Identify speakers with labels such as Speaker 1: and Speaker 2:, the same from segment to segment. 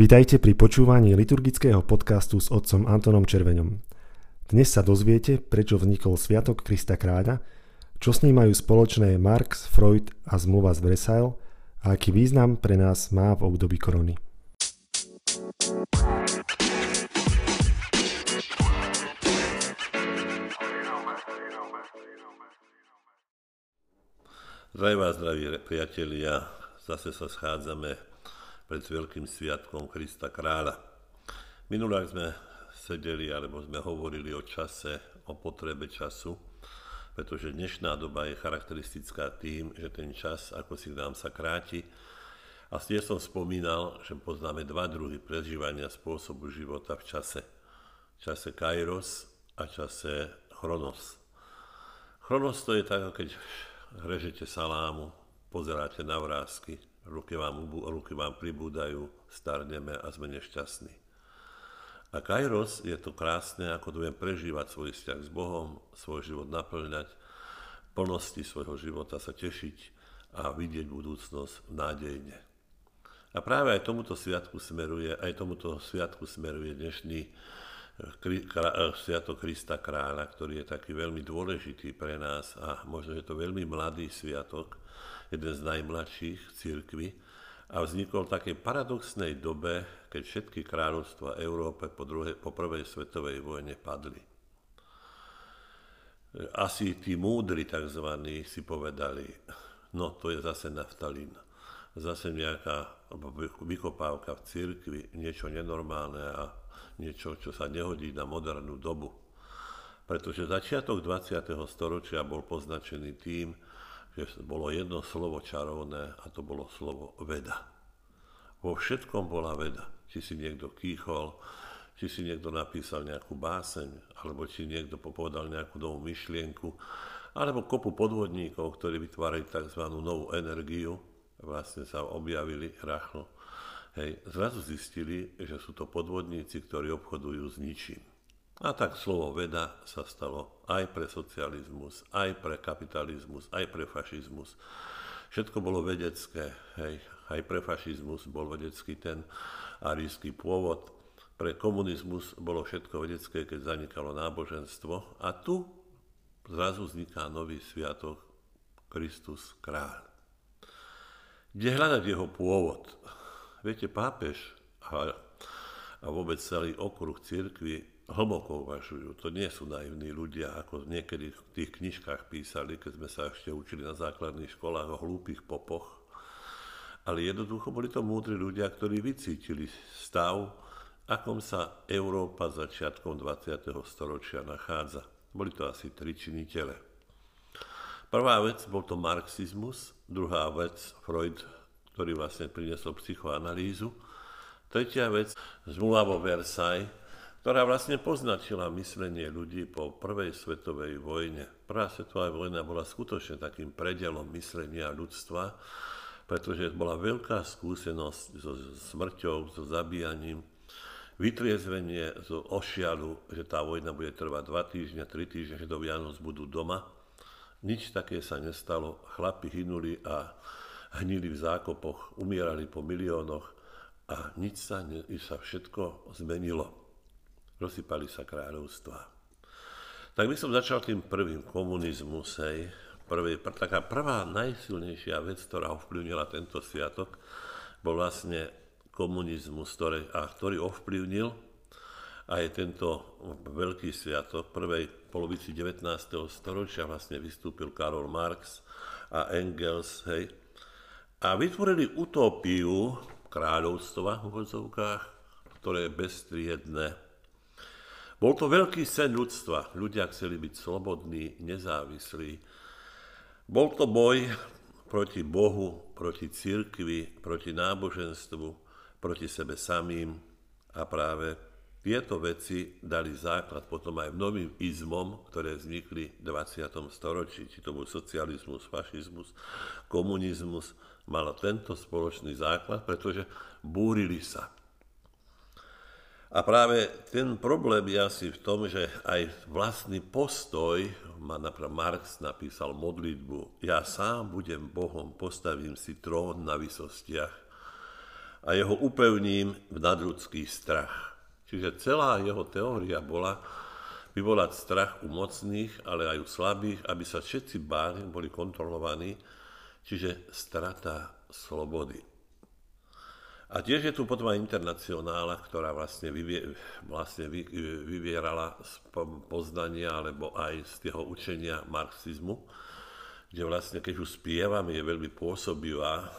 Speaker 1: Vítajte pri počúvaní liturgického podcastu s otcom Antonom Červeňom. Dnes sa dozviete, prečo vznikol Sviatok Krista kráľa, čo s ním majú spoločné Marx, Freud a zmluva z Versailles a aký význam pre nás má v období korony.
Speaker 2: Zdravím vás, zdraví priatelia, zase sa schádzame pred Veľkým sviatkom Krista kráľa. Minulák sme sedeli, alebo sme hovorili o čase, o potrebe času, pretože dnešná doba je charakteristická tým, že ten čas, ako si nám sa kráti. A tiež som spomínal, že poznáme dva druhy prežívania spôsobu života v čase. Čase kairos a čase chronos. Chronos to je tak, keď režete salámu, pozeráte na vrázky, ruky vám, ruky vám pribúdajú, starneme a sme nešťastní. A Kairos je to krásne, ako to viem prežívať svoj vzťah s Bohom, svoj život naplňať, plnosti svojho života sa tešiť a vidieť budúcnosť nádejne. A práve aj tomuto sviatku smeruje, aj tomuto sviatku smeruje dnešný eh, Sviatok Krista Kráľa, ktorý je taký veľmi dôležitý pre nás a možno je to veľmi mladý sviatok, jeden z najmladších v cirkvi, a vznikol v takej paradoxnej dobe, keď všetky kráľovstva Európe po, druhej, po prvej svetovej vojne padli. Asi tí múdri tzv. si povedali, no to je zase naftalín, zase nejaká vykopávka v cirkvi, niečo nenormálne a niečo, čo sa nehodí na modernú dobu. Pretože začiatok 20. storočia bol poznačený tým, že bolo jedno slovo čarovné a to bolo slovo veda. Vo všetkom bola veda. Či si niekto kýchol, či si niekto napísal nejakú báseň, alebo či niekto povedal nejakú novú myšlienku, alebo kopu podvodníkov, ktorí vytvárali tzv. novú energiu, vlastne sa objavili rachlo. Hej, zrazu zistili, že sú to podvodníci, ktorí obchodujú s ničím. A tak slovo veda sa stalo aj pre socializmus, aj pre kapitalizmus, aj pre fašizmus. Všetko bolo vedecké, hej. aj pre fašizmus bol vedecký ten arísky pôvod. Pre komunizmus bolo všetko vedecké, keď zanikalo náboženstvo. A tu zrazu vzniká nový sviatok Kristus kráľ. Kde hľadať jeho pôvod? Viete, pápež a, a vôbec celý okruh církvy hlboko uvažujú. To nie sú naivní ľudia, ako niekedy v tých knižkách písali, keď sme sa ešte učili na základných školách o hlúpých popoch. Ale jednoducho boli to múdri ľudia, ktorí vycítili stav, akom sa Európa začiatkom 20. storočia nachádza. Boli to asi tri činitele. Prvá vec bol to marxizmus, druhá vec Freud, ktorý vlastne priniesol psychoanalýzu, tretia vec zmluva vo Versailles, ktorá vlastne poznačila myslenie ľudí po prvej svetovej vojne. Prvá svetová vojna bola skutočne takým predelom myslenia ľudstva, pretože bola veľká skúsenosť so smrťou, so zabíjaním, vytriezvenie zo ošialu, že tá vojna bude trvať dva týždne, tri týždne, že do Vianoc budú doma. Nič také sa nestalo. Chlapi hynuli a hnili v zákopoch, umierali po miliónoch a nič sa, ne, sa všetko zmenilo rozsypali sa kráľovstva. Tak by som začal tým prvým, komunizmus, hej. Prvý, pr- taká prvá najsilnejšia vec, ktorá ovplyvnila tento sviatok, bol vlastne komunizmus, ktorý, a ktorý ovplyvnil aj tento veľký sviatok. V prvej polovici 19. storočia vlastne vystúpil Karol Marx a Engels, hej, a vytvorili utópiu kráľovstva v úvodzovkách, ktoré je bezstriedné, bol to veľký sen ľudstva. Ľudia chceli byť slobodní, nezávislí. Bol to boj proti Bohu, proti církvi, proti náboženstvu, proti sebe samým a práve tieto veci dali základ potom aj novým izmom, ktoré vznikli v 20. storočí, či to bol socializmus, fašizmus, komunizmus, malo tento spoločný základ, pretože búrili sa A práve ten problém je asi v tom, že aj vlastný postoj, má napríklad Marx napísal modlitbu, ja sám budem Bohom, postavím si trón na vysostiach a jeho upevním v nadľudský strach. Čiže celá jeho teória bola vyvolať strach u mocných, ale aj u slabých, aby sa všetci báli, boli kontrolovaní, čiže strata slobody. A tiež je tu potom aj internacionála, ktorá vlastne, vyvie, vlastne vy, vyvierala z poznania alebo aj z toho učenia marxizmu, kde vlastne keď už spievame, je veľmi pôsobivá.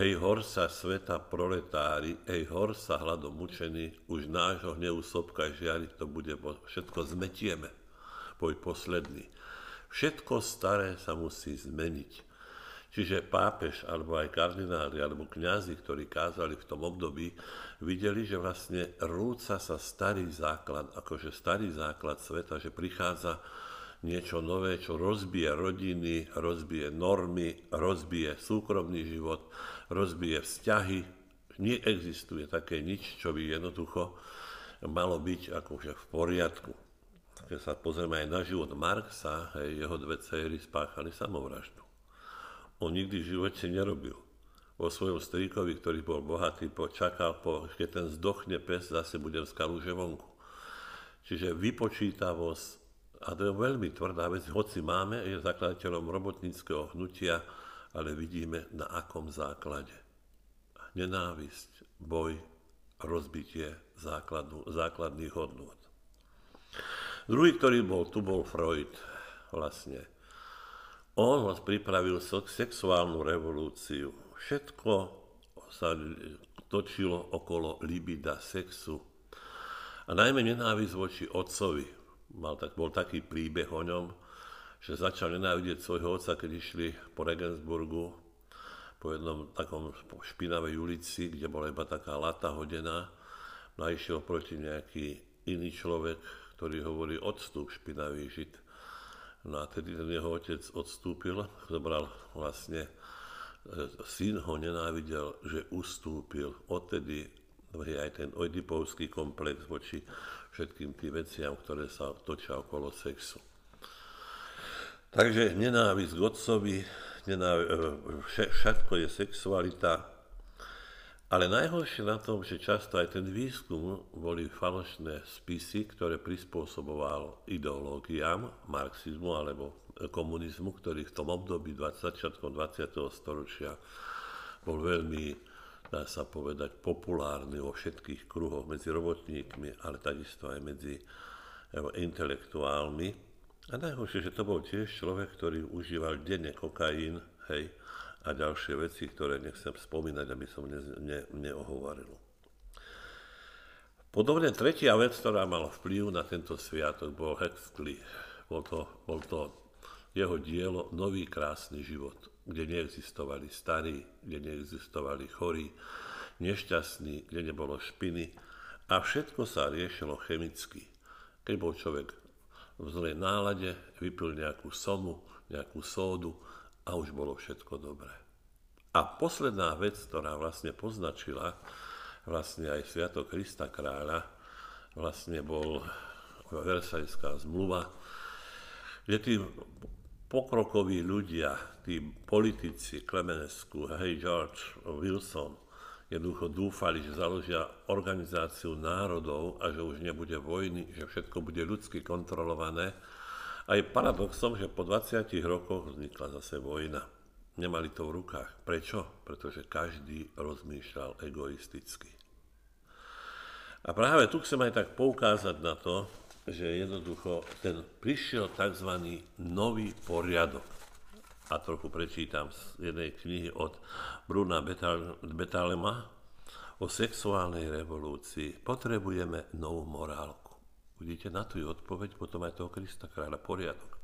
Speaker 2: Hej horsa sveta proletári, hej horsa hladom mučení, už nášho hnevu sopka žiari, to bude, všetko zmetieme, poj posledný. Všetko staré sa musí zmeniť. Čiže pápež, alebo aj kardináli, alebo kňazi, ktorí kázali v tom období, videli, že vlastne rúca sa starý základ, akože starý základ sveta, že prichádza niečo nové, čo rozbije rodiny, rozbije normy, rozbije súkromný život, rozbije vzťahy. Neexistuje také nič, čo by jednoducho malo byť akože v poriadku. Keď sa pozrieme aj na život Marxa, hej, jeho dve céry spáchali samovraždu. On nikdy v živote nerobil. Vo svojom strýkovi, ktorý bol bohatý, počakal, po, keď ten zdochne pes, zase budem z kalúže vonku. Čiže vypočítavosť, a to je veľmi tvrdá vec, hoci máme, je zakladateľom robotníckého hnutia, ale vidíme na akom základe. Nenávisť, boj, rozbitie základných hodnôt. Druhý, ktorý bol, tu bol Freud vlastne. On pripravil sexuálnu revolúciu. Všetko sa točilo okolo libida, sexu. A najmä nenávisť voči otcovi. Mal tak, bol taký príbeh o ňom, že začal nenávidieť svojho otca, keď išli po Regensburgu, po jednom takom špinavej ulici, kde bola iba taká lata hodená. No a išiel proti nejaký iný človek, ktorý hovorí odstup špinavý žid No a tedy ten jeho otec odstúpil, zobral vlastne, e, syn ho nenávidel, že ustúpil. Odtedy je aj ten oedipovský komplex voči všetkým tým veciam, ktoré sa točia okolo sexu. Takže nenávisť k otcovi, nenávisť, e, všetko je sexualita, ale najhoršie na tom, že často aj ten výskum boli falošné spisy, ktoré prispôsoboval ideológiám marxizmu alebo komunizmu, ktorý v tom období 20. 20. storočia bol veľmi, dá sa povedať, populárny vo všetkých kruhoch medzi robotníkmi, ale takisto aj medzi intelektuálmi. A najhoršie, že to bol tiež človek, ktorý užíval denne kokain, hej, a ďalšie veci, ktoré nechcem spomínať, aby som ne, ne, neohovoril. Podobne tretia vec, ktorá mala vplyv na tento sviatok, bol Huxley. Bol to, bol to jeho dielo Nový krásny život, kde neexistovali starí, kde neexistovali chorí, nešťastní, kde nebolo špiny a všetko sa riešilo chemicky. Keď bol človek v zlej nálade, vypil nejakú somu, nejakú sódu, a už bolo všetko dobré. A posledná vec, ktorá vlastne poznačila vlastne aj Sviatok Krista kráľa, vlastne bol Versajská zmluva, kde tí pokrokoví ľudia, tí politici, Klemenesku, hej George Wilson, jednoducho dúfali, že založia organizáciu národov a že už nebude vojny, že všetko bude ľudsky kontrolované, a je paradoxom, že po 20 rokoch vznikla zase vojna. Nemali to v rukách. Prečo? Pretože každý rozmýšľal egoisticky. A práve tu chcem aj tak poukázať na to, že jednoducho ten prišiel tzv. nový poriadok. A trochu prečítam z jednej knihy od Bruna Betalema o sexuálnej revolúcii. Potrebujeme novú morálku. Vidíte, na tu je odpoveď potom aj toho Krista kráľa, poriadok,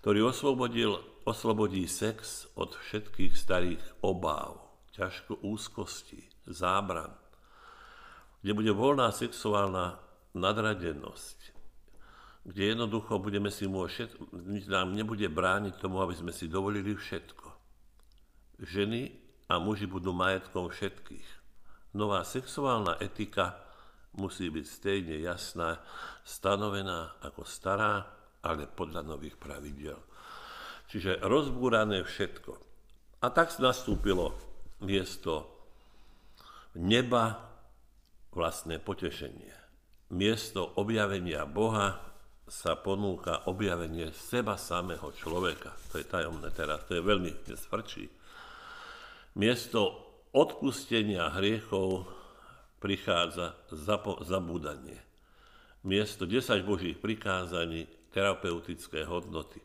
Speaker 2: ktorý oslobodil, oslobodí sex od všetkých starých obáv, ťažko úzkosti, zábran, kde bude voľná sexuálna nadradenosť, kde jednoducho budeme si môcť, nám nebude brániť tomu, aby sme si dovolili všetko. Ženy a muži budú majetkom všetkých. Nová sexuálna etika musí byť stejne jasná, stanovená ako stará, ale podľa nových pravidel. Čiže rozbúrané všetko. A tak nastúpilo miesto neba vlastné potešenie. Miesto objavenia Boha sa ponúka objavenie seba samého človeka. To je tajomné teraz, to je veľmi svrčí. Miesto odpustenia hriechov prichádza zabúdanie. Miesto 10 božích prikázaní terapeutické hodnoty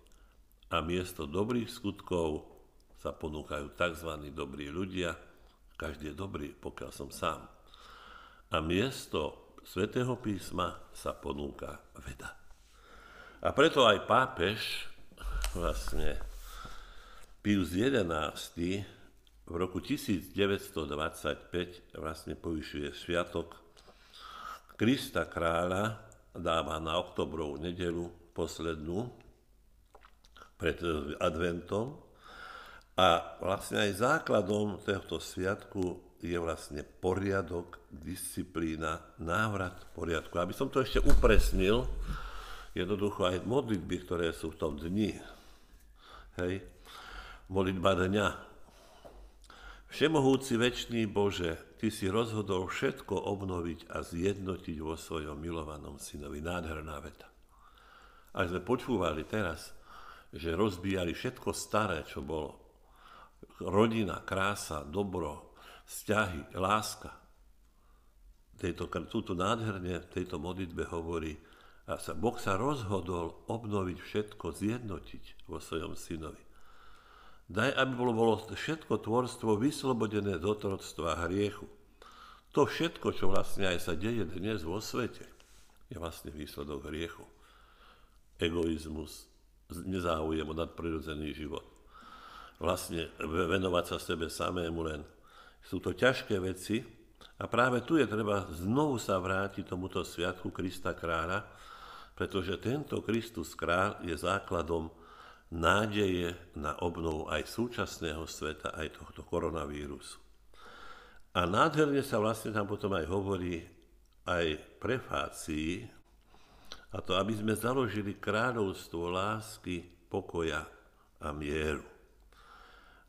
Speaker 2: a miesto dobrých skutkov sa ponúkajú tzv. dobrí ľudia. Každý je dobrý, pokiaľ som sám. A miesto svätého písma sa ponúka veda. A preto aj pápež, vlastne Pius XI v roku 1925 vlastne povyšuje sviatok Krista kráľa, dáva na oktobrovú nedelu poslednú pred adventom a vlastne aj základom tohto sviatku je vlastne poriadok, disciplína, návrat poriadku. Aby som to ešte upresnil, jednoducho aj modlitby, ktoré sú v tom dni. Hej, modlitba dňa. Všemohúci večný Bože, Ty si rozhodol všetko obnoviť a zjednotiť vo svojom milovanom synovi. Nádherná veta. A sme počúvali teraz, že rozbíjali všetko staré, čo bolo. Rodina, krása, dobro, vzťahy, láska. Tejto, túto nádherne v tejto modlitbe hovorí, a sa, Boh sa rozhodol obnoviť všetko, zjednotiť vo svojom synovi. Daj, aby bolo, všetko tvorstvo vyslobodené z otroctva hriechu. To všetko, čo vlastne aj sa deje dnes vo svete, je vlastne výsledok hriechu. Egoizmus, nezáujem o nadprirodzený život. Vlastne venovať sa sebe samému len. Sú to ťažké veci a práve tu je treba znovu sa vrátiť tomuto sviatku Krista kráľa, pretože tento Kristus král je základom nádeje na obnovu aj súčasného sveta, aj tohto koronavírusu. A nádherne sa vlastne tam potom aj hovorí aj prefácii, a to, aby sme založili kráľovstvo lásky, pokoja a mieru.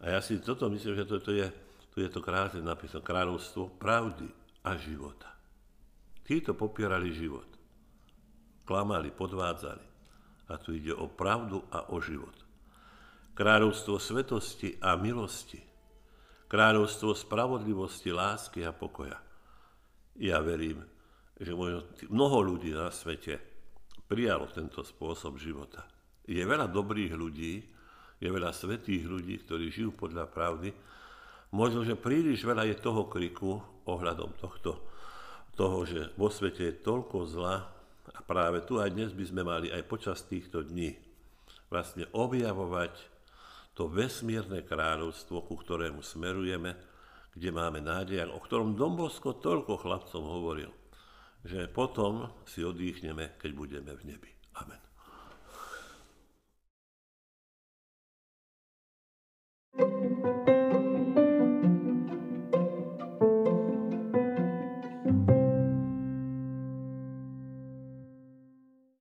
Speaker 2: A ja si toto myslím, že toto je, tu je to krásne napísané, kráľovstvo pravdy a života. Títo popierali život klamali, podvádzali. A tu ide o pravdu a o život. Kráľovstvo svetosti a milosti. Kráľovstvo spravodlivosti, lásky a pokoja. Ja verím, že mnoho ľudí na svete prijalo tento spôsob života. Je veľa dobrých ľudí, je veľa svetých ľudí, ktorí žijú podľa pravdy. Možno, že príliš veľa je toho kriku ohľadom tohto, toho, že vo svete je toľko zla, a práve tu aj dnes by sme mali aj počas týchto dní vlastne objavovať to vesmírne kráľovstvo, ku ktorému smerujeme, kde máme nádej, o ktorom Dombosko toľko chlapcom hovoril, že potom si odýchneme, keď budeme v nebi. Amen.